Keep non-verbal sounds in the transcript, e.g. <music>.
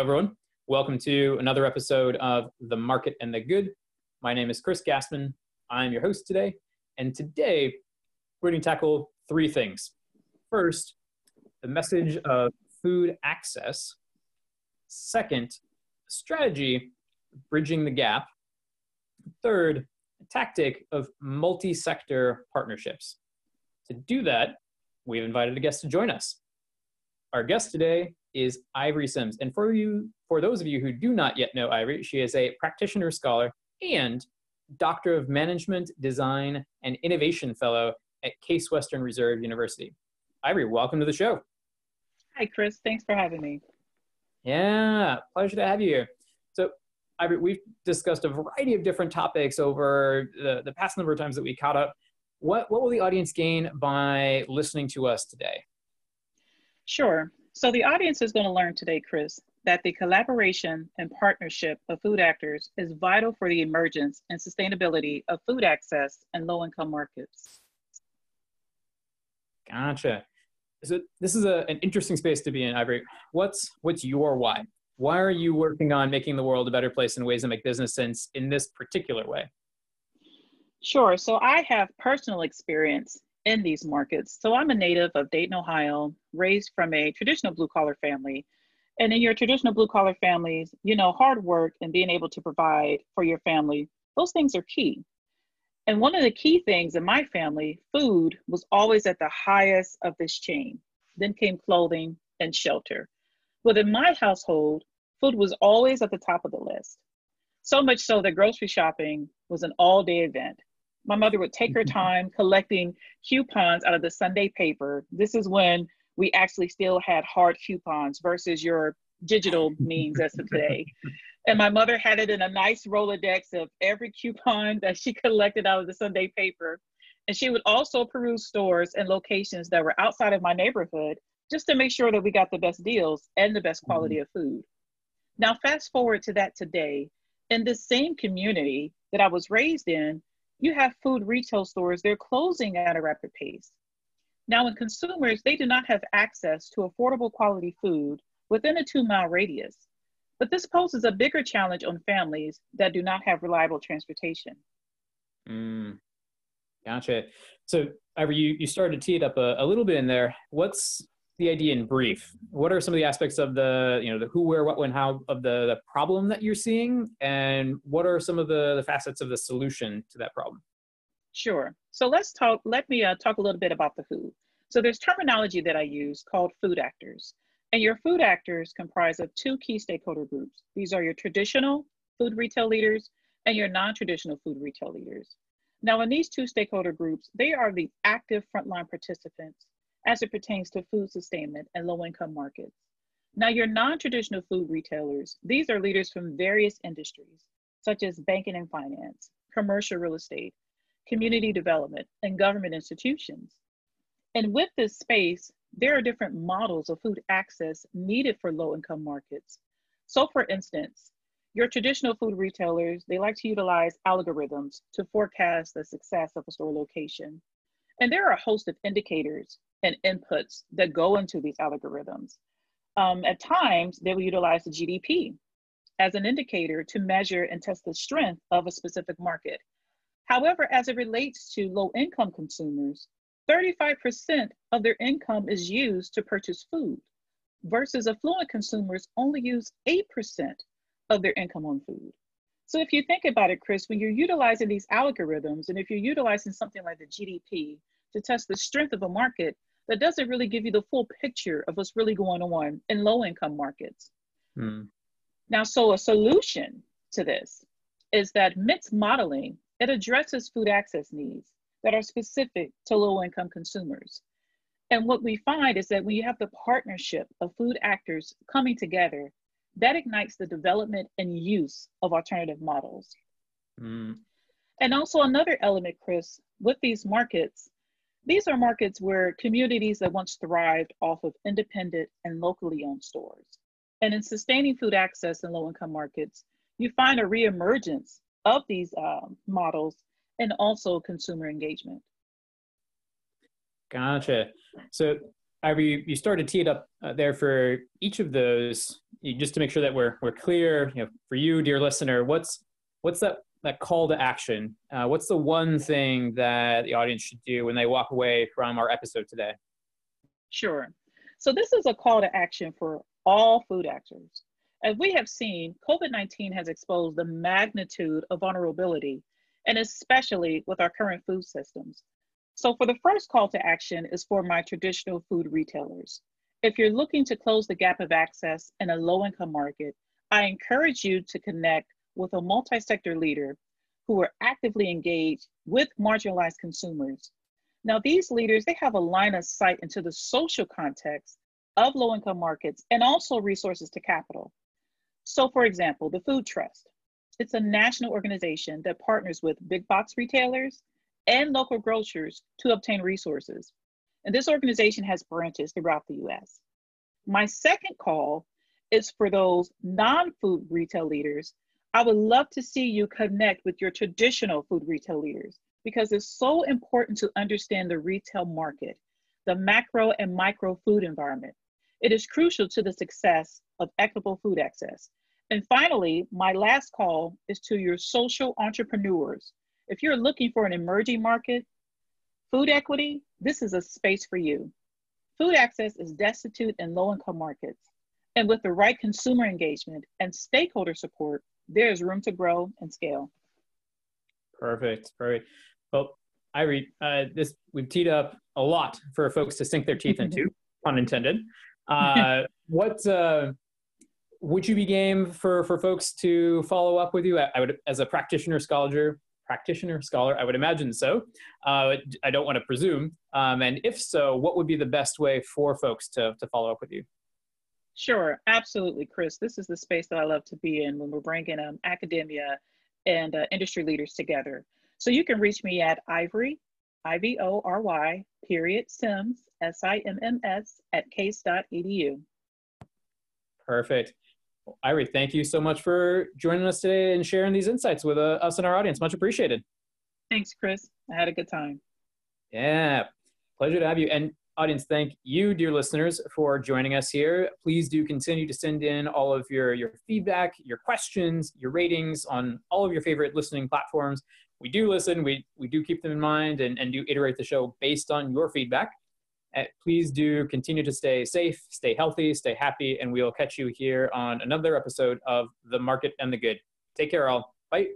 everyone. Welcome to another episode of The Market and the Good. My name is Chris Gassman. I'm your host today. And today, we're going to tackle three things. First, the message of food access. Second, strategy bridging the gap. Third, tactic of multi sector partnerships. To do that, we've invited a guest to join us. Our guest today is Ivory Simms. And for you, for those of you who do not yet know Ivory, she is a practitioner scholar and Doctor of Management, Design, and Innovation Fellow at Case Western Reserve University. Ivory, welcome to the show. Hi, Chris. Thanks for having me. Yeah, pleasure to have you here. So, Ivory, we've discussed a variety of different topics over the, the past number of times that we caught up. What, what will the audience gain by listening to us today? Sure. So the audience is going to learn today, Chris, that the collaboration and partnership of food actors is vital for the emergence and sustainability of food access in low income markets. Gotcha. So this is a, an interesting space to be in, Ivory. What's what's your why? Why are you working on making the world a better place in ways that make business sense in this particular way? Sure. So I have personal experience in these markets. So I'm a native of Dayton, Ohio, raised from a traditional blue collar family. And in your traditional blue collar families, you know, hard work and being able to provide for your family, those things are key. And one of the key things in my family, food was always at the highest of this chain. Then came clothing and shelter. But in my household, food was always at the top of the list. So much so that grocery shopping was an all day event. My mother would take her time collecting coupons out of the Sunday paper. This is when we actually still had hard coupons versus your digital means as of today. And my mother had it in a nice Rolodex of every coupon that she <laughs> collected out of the Sunday paper. And she would also peruse stores and locations that were outside of my neighborhood just to make sure that we got the best deals and the best quality mm-hmm. of food. Now, fast forward to that today, in this same community that I was raised in, you have food retail stores, they're closing at a rapid pace. Now, when consumers, they do not have access to affordable quality food within a two mile radius. But this poses a bigger challenge on families that do not have reliable transportation. Mm, gotcha. So, Ivory, you, you started to tee it up a, a little bit in there. What's the idea in brief. What are some of the aspects of the, you know, the who, where, what, when, how of the, the problem that you're seeing? And what are some of the, the facets of the solution to that problem? Sure. So let's talk, let me uh, talk a little bit about the who. So there's terminology that I use called food actors. And your food actors comprise of two key stakeholder groups. These are your traditional food retail leaders and your non-traditional food retail leaders. Now in these two stakeholder groups, they are the active frontline participants as it pertains to food sustainment and low income markets. Now, your non traditional food retailers, these are leaders from various industries, such as banking and finance, commercial real estate, community development, and government institutions. And with this space, there are different models of food access needed for low income markets. So, for instance, your traditional food retailers, they like to utilize algorithms to forecast the success of a store location. And there are a host of indicators and inputs that go into these algorithms. Um, at times, they will utilize the GDP as an indicator to measure and test the strength of a specific market. However, as it relates to low income consumers, 35% of their income is used to purchase food, versus affluent consumers only use 8% of their income on food. So if you think about it, Chris, when you're utilizing these algorithms, and if you're utilizing something like the GDP to test the strength of a market, that doesn't really give you the full picture of what's really going on in low income markets. Hmm. Now, so a solution to this is that mixed modeling, it addresses food access needs that are specific to low income consumers. And what we find is that when you have the partnership of food actors coming together, that ignites the development and use of alternative models. Mm. And also another element, Chris, with these markets these are markets where communities that once thrived off of independent and locally owned stores. And in sustaining food access in low income markets, you find a reemergence of these uh, models and also consumer engagement. Gotcha. So Ivory, you started to tee it up uh, there for each of those, just to make sure that we're we're clear. You know, for you, dear listener, what's what's that that call to action? Uh, what's the one thing that the audience should do when they walk away from our episode today? Sure. So this is a call to action for all food actors. As we have seen, COVID-19 has exposed the magnitude of vulnerability, and especially with our current food systems. So for the first call to action is for my traditional food retailers. If you're looking to close the gap of access in a low income market, I encourage you to connect with a multi-sector leader who are actively engaged with marginalized consumers. Now these leaders, they have a line of sight into the social context of low income markets and also resources to capital. So for example, the Food Trust, it's a national organization that partners with big box retailers and local grocers to obtain resources. And this organization has branches throughout the US. My second call is for those non food retail leaders. I would love to see you connect with your traditional food retail leaders because it's so important to understand the retail market, the macro and micro food environment. It is crucial to the success of equitable food access. And finally, my last call is to your social entrepreneurs if you're looking for an emerging market, food equity, this is a space for you. Food access is destitute in low income markets. And with the right consumer engagement and stakeholder support, there is room to grow and scale. Perfect. Perfect. Well, Ivory, uh, this we've teed up a lot for folks to sink their teeth <laughs> into, pun intended. <laughs> Uh, what uh, would you be game for for folks to follow up with you? I, I would, as a practitioner scholar, practitioner, scholar? I would imagine so. Uh, I don't want to presume. Um, and if so, what would be the best way for folks to, to follow up with you? Sure, absolutely, Chris. This is the space that I love to be in when we're bringing um, academia and uh, industry leaders together. So you can reach me at Ivory, I V O R Y, period, Simms, S I M M S, at case.edu. Perfect. Ivory, thank you so much for joining us today and sharing these insights with uh, us and our audience. Much appreciated. Thanks, Chris. I had a good time. Yeah, pleasure to have you. And audience, thank you, dear listeners, for joining us here. Please do continue to send in all of your, your feedback, your questions, your ratings on all of your favorite listening platforms. We do listen, we, we do keep them in mind and, and do iterate the show based on your feedback. Uh, please do continue to stay safe, stay healthy, stay happy, and we'll catch you here on another episode of The Market and the Good. Take care, all. Bye.